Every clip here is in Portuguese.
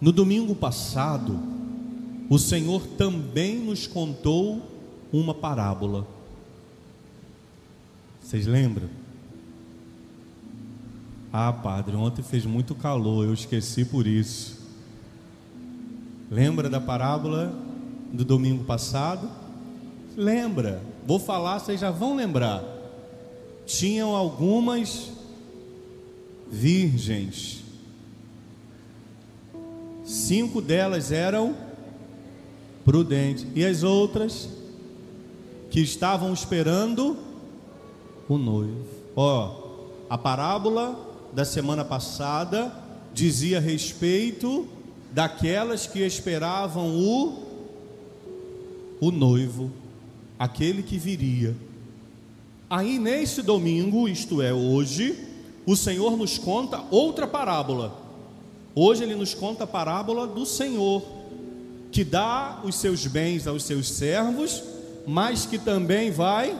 No domingo passado, o Senhor também nos contou uma parábola. Vocês lembram? Ah, padre, ontem fez muito calor, eu esqueci por isso. Lembra da parábola do domingo passado? Lembra? Vou falar, vocês já vão lembrar. Tinham algumas virgens. Cinco delas eram prudentes. E as outras que estavam esperando o noivo. Ó, a parábola da semana passada dizia a respeito daquelas que esperavam o o noivo, aquele que viria. Aí neste domingo, isto é hoje, o Senhor nos conta outra parábola. Hoje ele nos conta a parábola do Senhor, que dá os seus bens aos seus servos, mas que também vai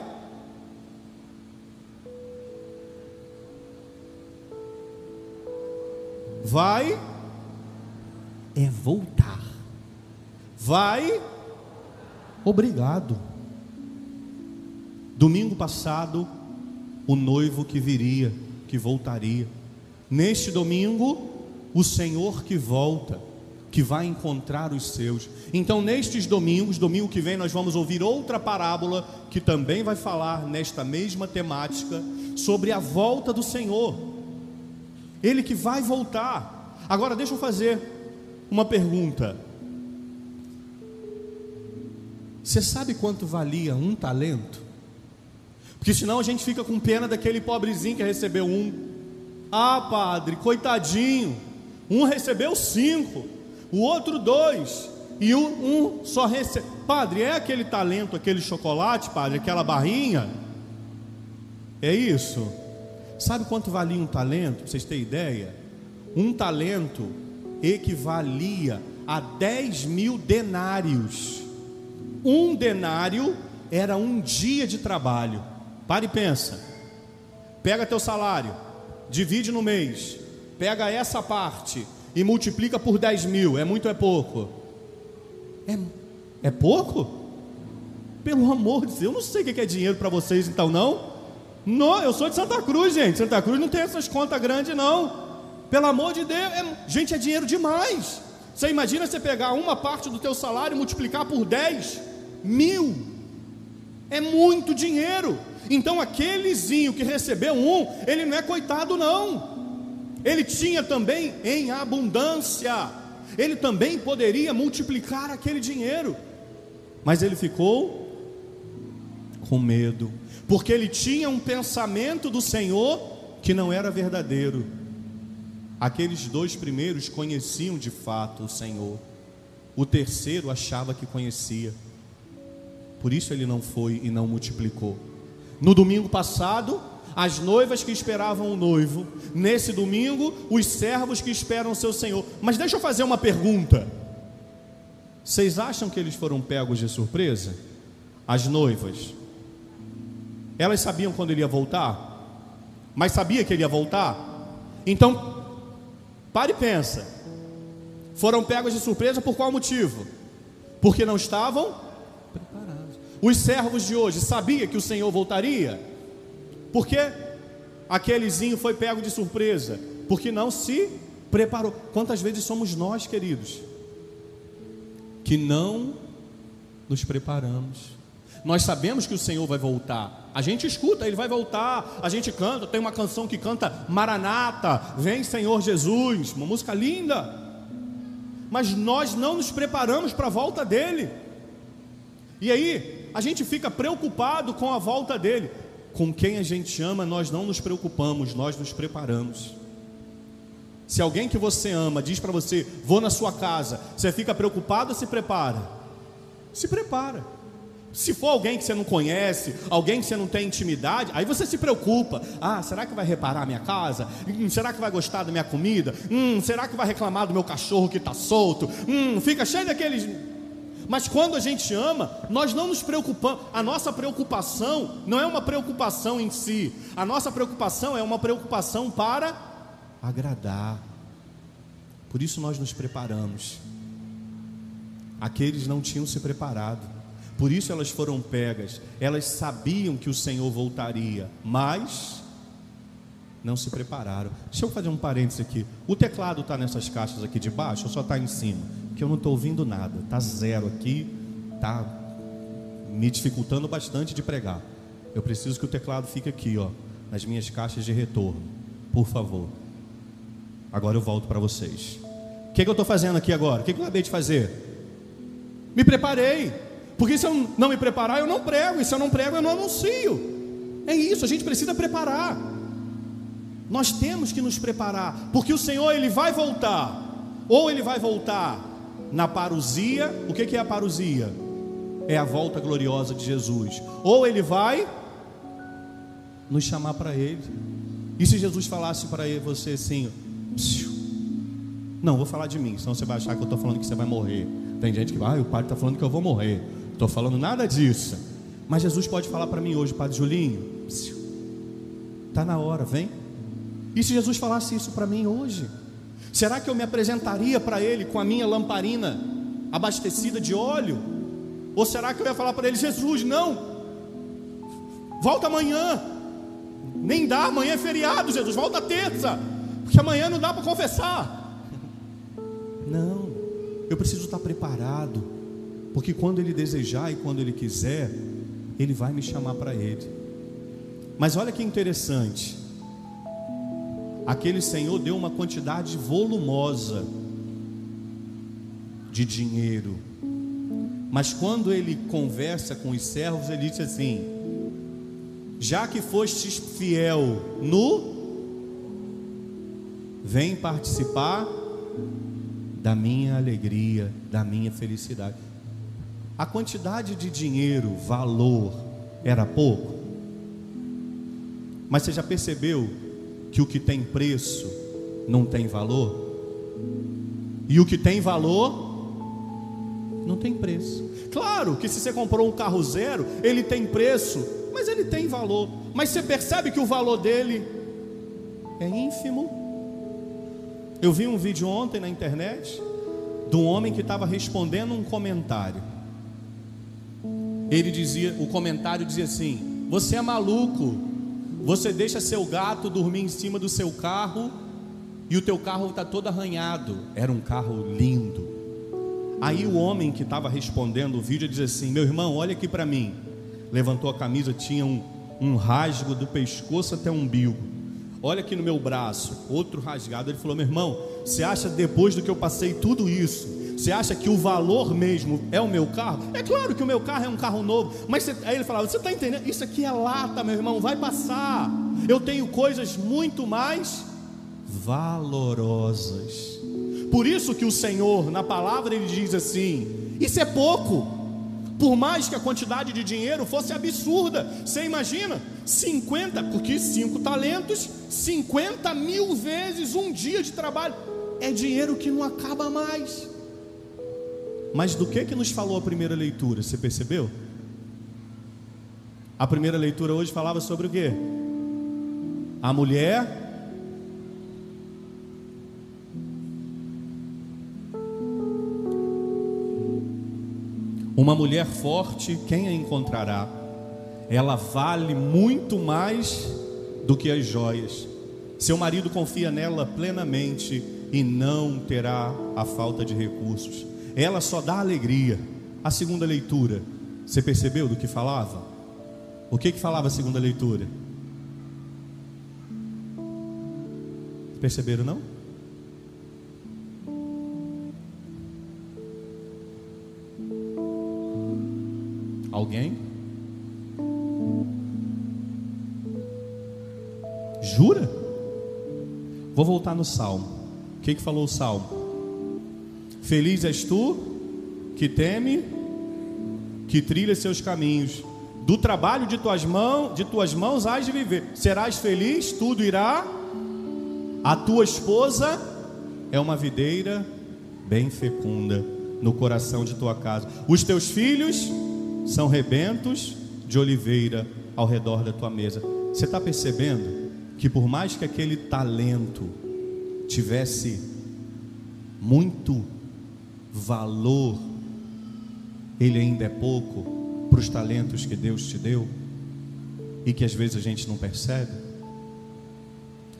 vai é voltar. Vai obrigado. Domingo passado, o noivo que viria, que voltaria. Neste domingo, o Senhor que volta, que vai encontrar os seus. Então, nestes domingos, domingo que vem, nós vamos ouvir outra parábola que também vai falar nesta mesma temática sobre a volta do Senhor. Ele que vai voltar. Agora, deixa eu fazer uma pergunta. Você sabe quanto valia um talento? Porque senão a gente fica com pena daquele pobrezinho que recebeu um. Ah, padre, coitadinho. Um recebeu cinco, o outro dois, e um, um só recebeu. Padre, é aquele talento, aquele chocolate, padre, aquela barrinha? É isso? Sabe quanto valia um talento? Para vocês terem ideia? Um talento equivalia a 10 mil denários. Um denário era um dia de trabalho. Pare e pensa. Pega teu salário, divide no mês, pega essa parte e multiplica por 10 mil. É muito ou é pouco? É, é pouco? Pelo amor de Deus, eu não sei o que é dinheiro para vocês então, não? Não, eu sou de Santa Cruz, gente. Santa Cruz não tem essas contas grandes, não. Pelo amor de Deus, é, gente, é dinheiro demais. Você imagina você pegar uma parte do teu salário e multiplicar por 10 mil. É muito dinheiro. Então aquelezinho que recebeu um, ele não é coitado, não. Ele tinha também em abundância. Ele também poderia multiplicar aquele dinheiro. Mas ele ficou com medo, porque ele tinha um pensamento do Senhor que não era verdadeiro. Aqueles dois primeiros conheciam de fato o Senhor, o terceiro achava que conhecia, por isso ele não foi e não multiplicou. No domingo passado, as noivas que esperavam o noivo, nesse domingo, os servos que esperam o seu Senhor. Mas deixa eu fazer uma pergunta: vocês acham que eles foram pegos de surpresa? As noivas, elas sabiam quando ele ia voltar, mas sabia que ele ia voltar? Então Pare e pensa. Foram pegos de surpresa por qual motivo? Porque não estavam preparados. Os servos de hoje sabiam que o Senhor voltaria? Porque aquelezinho foi pego de surpresa? Porque não se preparou. Quantas vezes somos nós, queridos, que não nos preparamos? Nós sabemos que o Senhor vai voltar. A gente escuta, ele vai voltar. A gente canta, tem uma canção que canta Maranata, vem Senhor Jesus, uma música linda. Mas nós não nos preparamos para a volta dele. E aí, a gente fica preocupado com a volta dele. Com quem a gente ama, nós não nos preocupamos, nós nos preparamos. Se alguém que você ama diz para você, vou na sua casa, você fica preocupado ou se prepara? Se prepara. Se for alguém que você não conhece, alguém que você não tem intimidade, aí você se preocupa. Ah, será que vai reparar a minha casa? Hum, será que vai gostar da minha comida? Hum, será que vai reclamar do meu cachorro que está solto? Hum, fica cheio daqueles. Mas quando a gente ama, nós não nos preocupamos. A nossa preocupação não é uma preocupação em si. A nossa preocupação é uma preocupação para agradar. Por isso nós nos preparamos. Aqueles não tinham se preparado. Por isso elas foram pegas. Elas sabiam que o Senhor voltaria, mas não se prepararam. Deixa eu fazer um parênteses aqui. O teclado está nessas caixas aqui de baixo ou só está em cima? Porque eu não estou ouvindo nada. Está zero aqui. Está me dificultando bastante de pregar. Eu preciso que o teclado fique aqui, ó, nas minhas caixas de retorno. Por favor. Agora eu volto para vocês. O que, que eu estou fazendo aqui agora? O que, que eu acabei de fazer? Me preparei. Porque se eu não me preparar, eu não prego. E se eu não prego, eu não anuncio. É isso, a gente precisa preparar. Nós temos que nos preparar, porque o Senhor ele vai voltar. Ou ele vai voltar na parousia. O que, é a parousia? É a volta gloriosa de Jesus. Ou ele vai nos chamar para ele. E se Jesus falasse para você assim: Não, vou falar de mim, senão você vai achar que eu estou falando que você vai morrer. Tem gente que vai, ah, o padre está falando que eu vou morrer. Estou falando nada disso. Mas Jesus pode falar para mim hoje, Padre Julinho, está na hora, vem. E se Jesus falasse isso para mim hoje? Será que eu me apresentaria para Ele com a minha lamparina abastecida de óleo? Ou será que eu ia falar para Ele, Jesus, não, volta amanhã, nem dá, amanhã é feriado, Jesus, volta terça, porque amanhã não dá para confessar. Não, eu preciso estar preparado, porque quando Ele desejar e quando Ele quiser, Ele vai me chamar para Ele. Mas olha que interessante, aquele senhor deu uma quantidade volumosa de dinheiro. Mas quando ele conversa com os servos, ele diz assim: Já que fostes fiel no, vem participar da minha alegria, da minha felicidade. A quantidade de dinheiro, valor, era pouco. Mas você já percebeu que o que tem preço não tem valor? E o que tem valor não tem preço. Claro que se você comprou um carro zero, ele tem preço, mas ele tem valor. Mas você percebe que o valor dele é ínfimo. Eu vi um vídeo ontem na internet de um homem que estava respondendo um comentário. Ele dizia, o comentário dizia assim: "Você é maluco. Você deixa seu gato dormir em cima do seu carro e o teu carro está todo arranhado. Era um carro lindo. Aí o homem que estava respondendo o vídeo diz assim: Meu irmão, olha aqui para mim. Levantou a camisa, tinha um, um rasgo do pescoço até o umbigo. Olha aqui no meu braço, outro rasgado. Ele falou: Meu irmão, você acha depois do que eu passei tudo isso, você acha que o valor mesmo é o meu carro? É claro que o meu carro é um carro novo, mas você, aí ele falava: Você está entendendo? Isso aqui é lata, meu irmão, vai passar. Eu tenho coisas muito mais valorosas. Por isso que o Senhor, na palavra, ele diz assim: Isso é pouco. Por mais que a quantidade de dinheiro fosse absurda, você imagina? 50, porque 5 talentos, 50 mil vezes um dia de trabalho, é dinheiro que não acaba mais. Mas do que que nos falou a primeira leitura? Você percebeu? A primeira leitura hoje falava sobre o quê? A mulher Uma mulher forte, quem a encontrará? Ela vale muito mais do que as joias. Seu marido confia nela plenamente e não terá a falta de recursos ela só dá alegria. A segunda leitura, você percebeu do que falava? O que que falava a segunda leitura? Perceberam não? Alguém? Jura? Vou voltar no salmo. O que que falou o salmo? Feliz és tu que teme, que trilha seus caminhos. Do trabalho de tuas mãos, de tuas mãos hás de viver. Serás feliz, tudo irá. A tua esposa é uma videira bem fecunda no coração de tua casa. Os teus filhos são rebentos de oliveira ao redor da tua mesa. Você está percebendo que por mais que aquele talento tivesse muito valor, ele ainda é pouco para os talentos que Deus te deu e que às vezes a gente não percebe?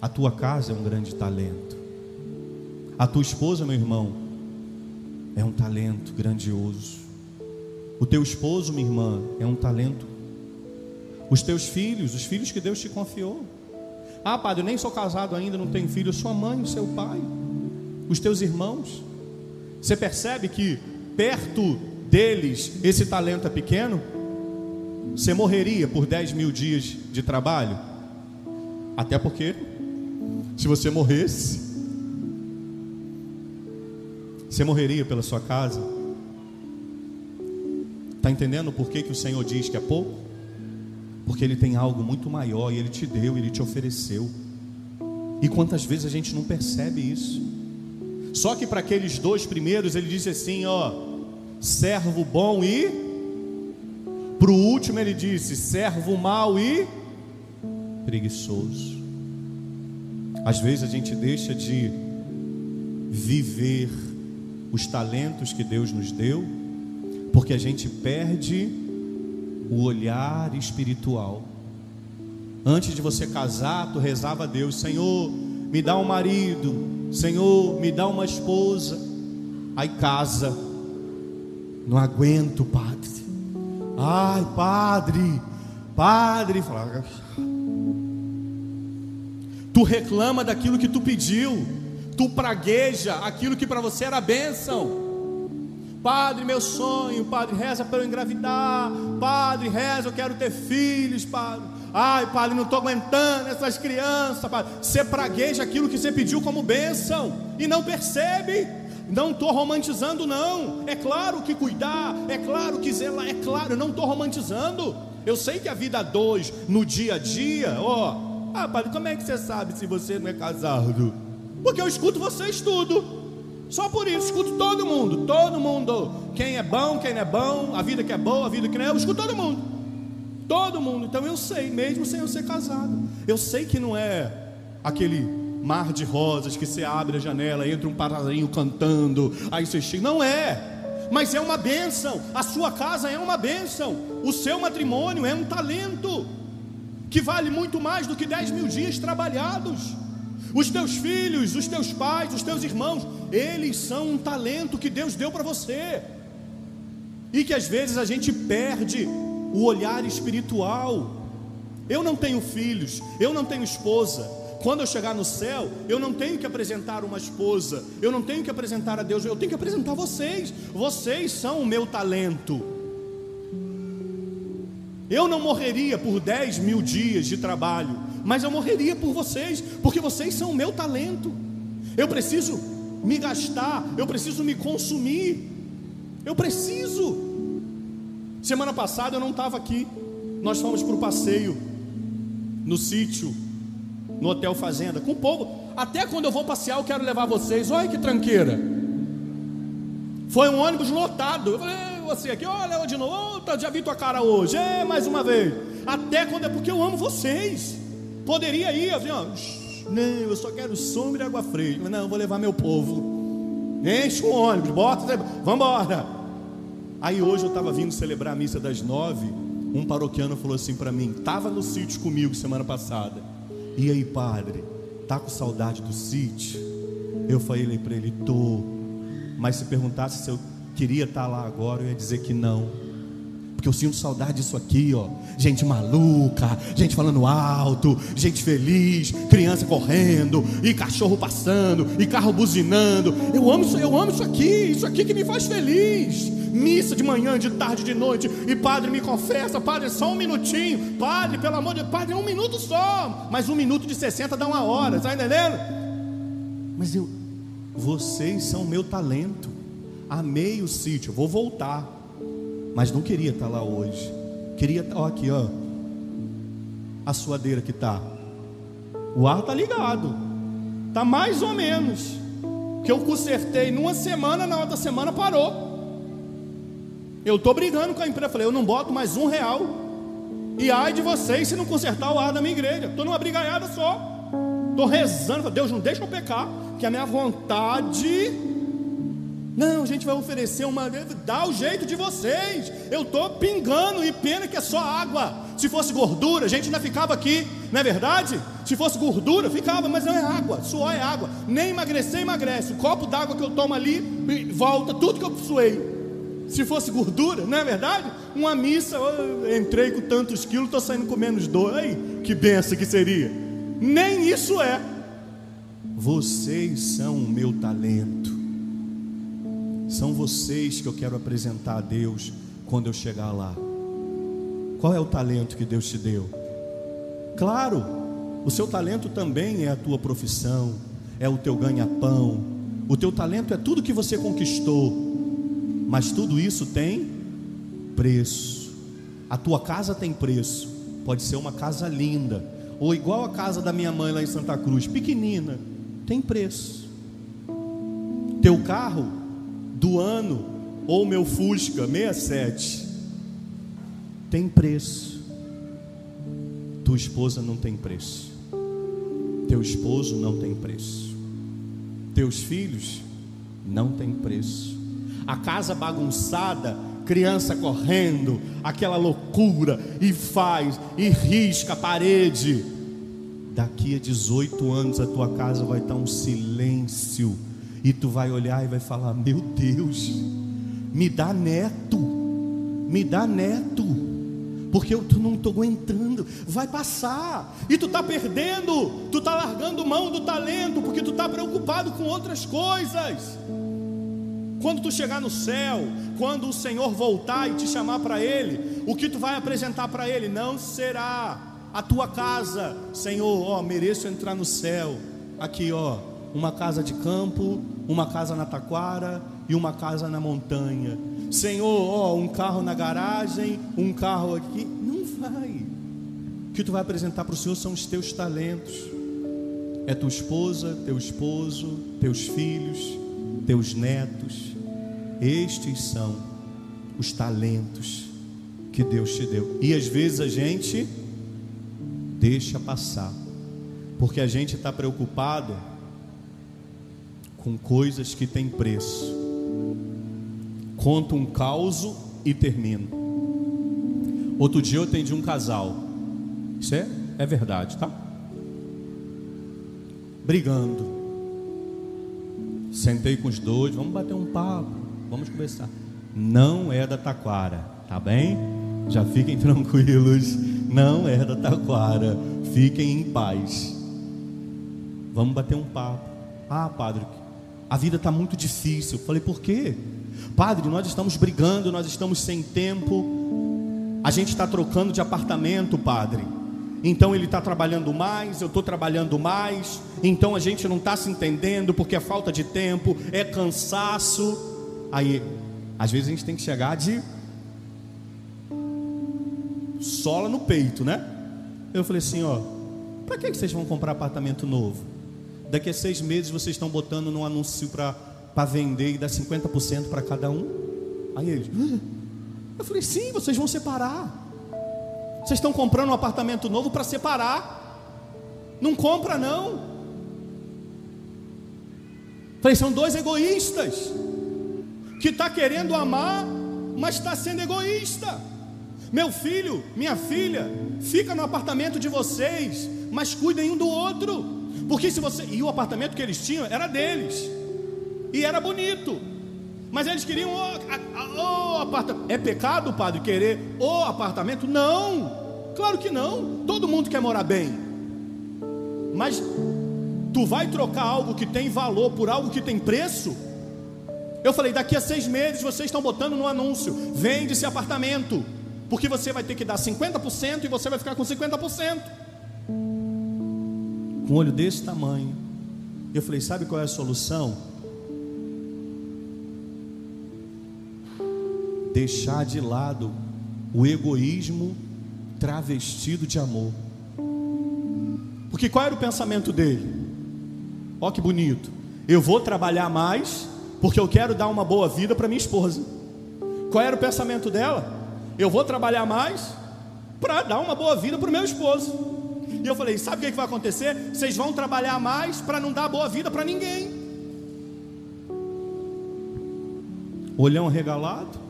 A tua casa é um grande talento. A tua esposa, meu irmão, é um talento grandioso. O teu esposo, minha irmã, é um talento. Os teus filhos, os filhos que Deus te confiou. Ah, padre, eu nem sou casado ainda, não tenho filho. Sua mãe, o seu pai, os teus irmãos. Você percebe que perto deles esse talento é pequeno? Você morreria por 10 mil dias de trabalho? Até porque, se você morresse, você morreria pela sua casa. Está entendendo por que, que o Senhor diz que é pouco? Porque Ele tem algo muito maior e Ele te deu, Ele te ofereceu. E quantas vezes a gente não percebe isso? Só que para aqueles dois primeiros ele disse assim: ó, servo bom e. Para o último ele disse: servo mau e preguiçoso. Às vezes a gente deixa de viver os talentos que Deus nos deu, porque a gente perde o olhar espiritual. Antes de você casar, tu rezava a Deus: Senhor, me dá um marido, Senhor, me dá uma esposa. Aí casa, não aguento, padre. Ai, padre, padre, fala. Tu reclama daquilo que tu pediu, tu pragueja aquilo que para você era bênção. Padre, meu sonho, Padre, reza para eu engravidar. Padre, reza, eu quero ter filhos, Padre. Ai, Padre, não estou aguentando essas crianças, Padre. Você pragueja aquilo que você pediu como bênção e não percebe. Não estou romantizando, não. É claro que cuidar, é claro que zelar, é claro, não estou romantizando. Eu sei que a vida dois, no dia a dia, ó. Ah, Padre, como é que você sabe se você não é casado? Porque eu escuto vocês tudo. Só por isso, escuto todo mundo, todo mundo. Quem é bom, quem não é bom, a vida que é boa, a vida que não é, eu escuto todo mundo. Todo mundo. Então eu sei, mesmo sem eu ser casado. Eu sei que não é aquele mar de rosas que você abre a janela, entra um passarinho cantando, aí você chega. Não é. Mas é uma bênção. A sua casa é uma bênção. O seu matrimônio é um talento que vale muito mais do que 10 mil dias trabalhados. Os teus filhos, os teus pais, os teus irmãos, eles são um talento que Deus deu para você. E que às vezes a gente perde o olhar espiritual. Eu não tenho filhos, eu não tenho esposa. Quando eu chegar no céu, eu não tenho que apresentar uma esposa, eu não tenho que apresentar a Deus, eu tenho que apresentar vocês. Vocês são o meu talento. Eu não morreria por 10 mil dias de trabalho, mas eu morreria por vocês, porque vocês são o meu talento. Eu preciso me gastar, eu preciso me consumir, eu preciso. Semana passada eu não estava aqui. Nós fomos para o passeio no sítio, no Hotel Fazenda, com o povo. Até quando eu vou passear, eu quero levar vocês. Olha que tranqueira. Foi um ônibus lotado. Eu falei, você aqui, olha de novo, oh, já vi tua cara hoje, é mais uma vez. Até quando é porque eu amo vocês. Poderia ir, assim, ó. Não, eu só quero sombra e água fresca. Não, eu vou levar meu povo. Enche o ônibus, bota, vamos embora. Aí hoje eu estava vindo celebrar a missa das nove. Um paroquiano falou assim para mim: estava no sítio comigo semana passada. E aí, padre, tá com saudade do sítio? Eu falei para ele: tô. Mas se perguntasse se eu queria estar tá lá agora, eu ia dizer que não. Porque eu sinto saudade disso aqui, ó. Gente maluca, gente falando alto, gente feliz, criança correndo, e cachorro passando, e carro buzinando. Eu amo isso, eu amo isso aqui, isso aqui que me faz feliz missa de manhã, de tarde, de noite, e padre me confessa, padre, só um minutinho, padre, pelo amor de Deus, padre, um minuto só, mas um minuto de 60 dá uma hora, está entendendo? Mas eu, vocês são meu talento, amei o sítio, vou voltar, mas não queria estar lá hoje, queria, ó, aqui, ó, a suadeira que tá, o ar tá ligado, tá mais ou menos, que eu consertei numa semana, na outra semana parou. Eu estou brigando com a empresa. Falei, eu não boto mais um real. E ai de vocês se não consertar o ar da minha igreja. Estou numa brigaiada só. Estou rezando. Deus não deixa eu pecar. Que a minha vontade Não, a gente vai oferecer uma. Dá o jeito de vocês. Eu estou pingando e pena que é só água. Se fosse gordura, a gente ainda ficava aqui, não é verdade? Se fosse gordura, ficava, mas não é água. Suor é água. Nem emagrecer, emagrece. O copo d'água que eu tomo ali, volta tudo que eu suei. Se fosse gordura, não é verdade? Uma missa, entrei com tantos quilos, estou saindo com menos dois. Aí, que benção que seria. Nem isso é. Vocês são o meu talento. São vocês que eu quero apresentar a Deus quando eu chegar lá. Qual é o talento que Deus te deu? Claro, o seu talento também é a tua profissão, é o teu ganha-pão. O teu talento é tudo que você conquistou. Mas tudo isso tem preço. A tua casa tem preço. Pode ser uma casa linda, ou igual a casa da minha mãe lá em Santa Cruz, pequenina, tem preço. Teu carro do ano, ou meu Fusca 67, tem preço. Tua esposa não tem preço. Teu esposo não tem preço. Teus filhos não tem preço. A casa bagunçada, criança correndo, aquela loucura, e faz, e risca a parede. Daqui a 18 anos a tua casa vai estar um silêncio e tu vai olhar e vai falar: Meu Deus, me dá neto, me dá neto, porque eu não estou aguentando, vai passar, e tu está perdendo, tu está largando mão do talento, porque tu está preocupado com outras coisas. Quando tu chegar no céu, quando o Senhor voltar e te chamar para Ele, o que tu vai apresentar para Ele não será a tua casa, Senhor, ó, mereço entrar no céu. Aqui, ó, uma casa de campo, uma casa na taquara e uma casa na montanha. Senhor, ó, um carro na garagem, um carro aqui. Não vai. O que tu vai apresentar para o Senhor são os teus talentos. É tua esposa, teu esposo, teus filhos, teus netos. Estes são os talentos que Deus te deu. E às vezes a gente deixa passar, porque a gente está preocupado com coisas que têm preço. Conto um caos e termino. Outro dia eu atendi um casal. Isso é, é verdade, tá? Brigando. Sentei com os dois, vamos bater um papo, vamos conversar. Não é da taquara, tá bem? Já fiquem tranquilos, não é da taquara. Fiquem em paz. Vamos bater um papo. Ah, padre, a vida está muito difícil. Falei, por quê? Padre, nós estamos brigando, nós estamos sem tempo. A gente está trocando de apartamento, padre. Então ele está trabalhando mais, eu estou trabalhando mais. Então a gente não está se entendendo porque é falta de tempo, é cansaço. Aí, às vezes a gente tem que chegar de sola no peito, né? Eu falei assim, ó, para que vocês vão comprar apartamento novo? Daqui a seis meses vocês estão botando num anúncio para vender e dar 50% para cada um. Aí eles, eu falei, sim, vocês vão separar. Vocês estão comprando um apartamento novo para separar. Não compra não. Falei, são dois egoístas que está querendo amar, mas está sendo egoísta. Meu filho, minha filha, fica no apartamento de vocês, mas cuidem um do outro. Porque se você. E o apartamento que eles tinham era deles. E era bonito. Mas eles queriam o, apartamento. É pecado, padre, querer o apartamento? Não. Claro que não. Todo mundo quer morar bem. Mas tu vai trocar algo que tem valor por algo que tem preço? Eu falei, daqui a seis meses vocês estão botando no anúncio: vende esse apartamento. Porque você vai ter que dar 50% e você vai ficar com 50% com um olho desse tamanho. Eu falei: sabe qual é a solução? Deixar de lado o egoísmo travestido de amor. Porque qual era o pensamento dele? Ó que bonito. Eu vou trabalhar mais porque eu quero dar uma boa vida para minha esposa. Qual era o pensamento dela? Eu vou trabalhar mais para dar uma boa vida para o meu esposo. E eu falei: sabe o que vai acontecer? Vocês vão trabalhar mais para não dar boa vida para ninguém. olhão regalado.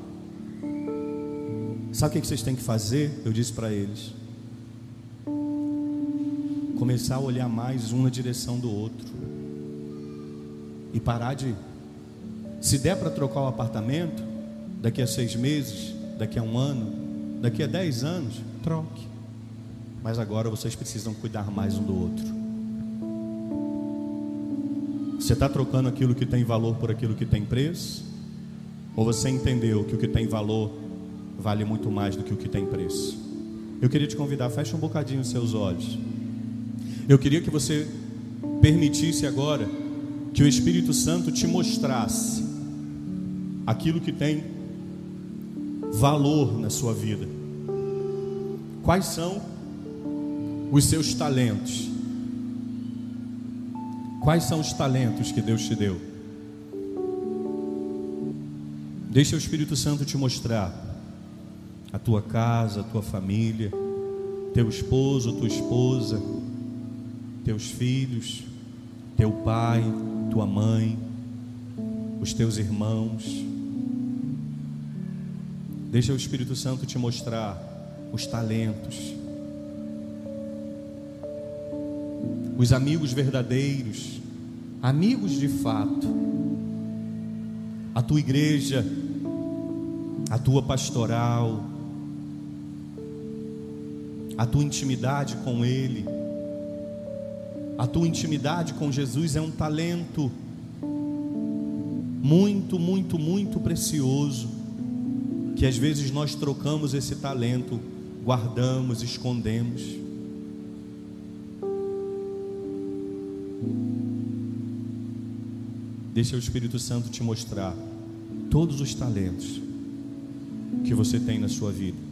Sabe o que vocês têm que fazer? Eu disse para eles: começar a olhar mais um na direção do outro e parar de. Se der para trocar o apartamento, daqui a seis meses, daqui a um ano, daqui a dez anos, troque. Mas agora vocês precisam cuidar mais um do outro. Você está trocando aquilo que tem valor por aquilo que tem preço? Ou você entendeu que o que tem valor vale muito mais do que o que tem preço? Eu queria te convidar, feche um bocadinho os seus olhos. Eu queria que você permitisse agora que o Espírito Santo te mostrasse aquilo que tem valor na sua vida. Quais são os seus talentos? Quais são os talentos que Deus te deu? Deixa o Espírito Santo te mostrar a tua casa, a tua família, teu esposo, tua esposa, teus filhos, teu pai, tua mãe, os teus irmãos. Deixa o Espírito Santo te mostrar os talentos, os amigos verdadeiros, amigos de fato, a tua igreja, a tua pastoral, a tua intimidade com Ele, a tua intimidade com Jesus é um talento muito, muito, muito precioso, que às vezes nós trocamos esse talento, guardamos, escondemos. Deixa o Espírito Santo te mostrar todos os talentos que você tem na sua vida.